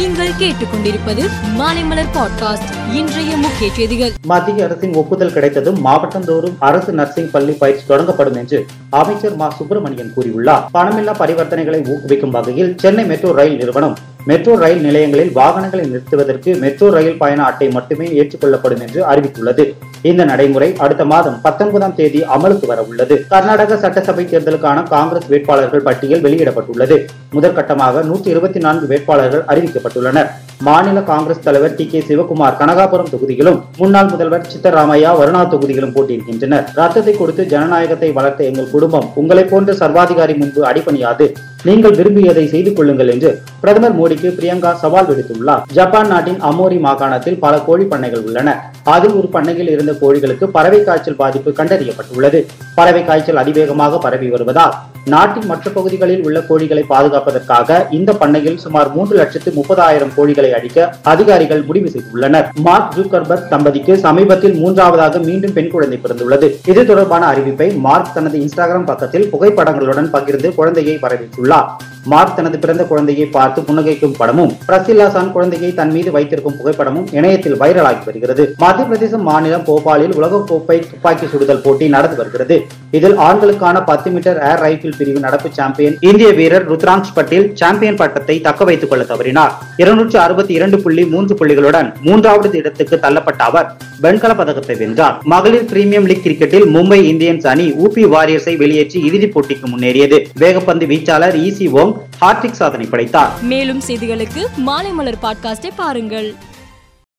நீங்கள் கேட்டுக்கொண்டிருப்பது மாலைமலர் பாட்காஸ்ட் இன்றைய முக்கிய செய்திகள். மத்திய அரசின் ஒப்புதல் கிடைத்ததும் மாவட்டந்தோறும் அரசு நர்சிங் பள்ளி பயிற்சி தொடங்கப்படும் என்று அமைச்சர் மா. சுப்பிரமணியன் கூறியுள்ளார். பணமில்லா பரிவர்த்தனைகளை ஊக்குவிக்கும் வகையில் சென்னை மெட்ரோ ரயில் நிறுவனம் மெட்ரோ ரயில் நிலையங்களில் வாகனங்களை நிறுத்துவதற்கு மெட்ரோ ரயில் பயண அட்டை மட்டுமே ஏற்றுக்கொள்ளப்படும் என்று அறிவித்துள்ளது. இந்த நடைமுறை அடுத்த மாதம் பத்தொன்பதாம் தேதி அமலுக்கு வர உள்ளது. கர்நாடக சட்டசபை தேர்தலுக்கான காங்கிரஸ் வேட்பாளர்கள் பட்டியல் வெளியிடப்பட்டுள்ளது. முதற்கட்டமாக நூற்றி இருபத்தி நான்கு வேட்பாளர்கள் அறிவிக்கப்பட்டுள்ளனர். மாநில காங்கிரஸ் தலைவர் டி கே சிவகுமார் கனகாபுரம் தொகுதியிலும் முன்னாள் முதல்வர் சித்தராமையா வருணா தொகுதியிலும் போட்டியிடுகின்றனர். ரத்தத்தை கொடுத்து ஜனநாயகத்தை வளர்த்த எங்கள் குடும்பம் உங்களை போன்ற சர்வாதிகாரி முன்பு அடிபணியாது. நீங்கள் விரும்பியதை செய்து கொள்ளுங்கள் என்று பிரதமர் மோடிக்கு பிரியங்கா சவால் விடுத்துள்ளார். ஜப்பான் நாட்டின் அமோரி மாகாணத்தில் பல கோழி பண்ணைகள் உள்ளன. அதில் ஒரு பண்ணையில் இருந்த கோழிகளுக்கு பறவை காய்ச்சல் பாதிப்பு கண்டறியப்பட்டுள்ளது. பறவை காய்ச்சல் அதிவேகமாக பரவி வருவதால் நாட்டின் மற்ற பகுதிகளில் உள்ள கோழிகளை பாதுகாப்பதற்காக இந்த பண்ணையில் சுமார் மூன்று லட்சத்து முப்பதாயிரம் கோழிகளை அழிக்க அதிகாரிகள் முடிவு செய்துள்ளனர். மார்க் ஜூக்கர்பர்க் தம்பதிக்கு சமீபத்தில் மூன்றாவதாக மீண்டும் பெண் குழந்தை பிறந்துள்ளது. இது தொடர்பான அறிவிப்பை மார்க் தனது இன்ஸ்டாகிராம் பக்கத்தில் புகைப்படங்களுடன் பகிர்ந்து குழந்தையை வரவேற்றுள்ளார். மார்க் தனது பிறந்த குழந்தையை பார்த்து புன்னகைக்கும் படமும் பிரசில்லா சான் குழந்தையை தன் மீது வைத்திருக்கும் புகைப்படமும் இணையத்தில் வைரலாகி வருகிறது. மத்திய பிரதேச மாநிலம் போபாலில் உலகக்கோப்பை துப்பாக்கி சுடுதல் போட்டி நடந்து வருகிறது. இதில் ஆண்களுக்கான பத்து மீட்டர் ஏர் ரைபிள் பிரிவு நடப்பு சாம்பியன் இந்திய வீரர் ருத்ராங்ஷ் பட்டேல் சாம்பியன் பட்டத்தை தக்க வைத்துக் கொள்ள தவறினார். இருநூற்று அறுபத்தி இரண்டு புள்ளி மூன்று புள்ளிகளுடன் மூன்றாவது இடத்துக்கு தள்ளப்பட்ட அவர் வெண்கல பதக்கத்தை வென்றார். மகளிர் பிரீமியம் லீக் கிரிக்கெட்டில் மும்பை இந்தியன்ஸ் அணி ஊபி வாரியர்ஸை வெளியேற்றி இறுதிப் போட்டிக்கு முன்னேறியது. வேகப்பந்து வீச்சாளர் ஈசி ஓங் ஹார்டிக் சாதனை படைத்தார். மேலும் செய்திகளுக்கு மாலைமலர் பாட்காஸ்டை பாருங்கள்.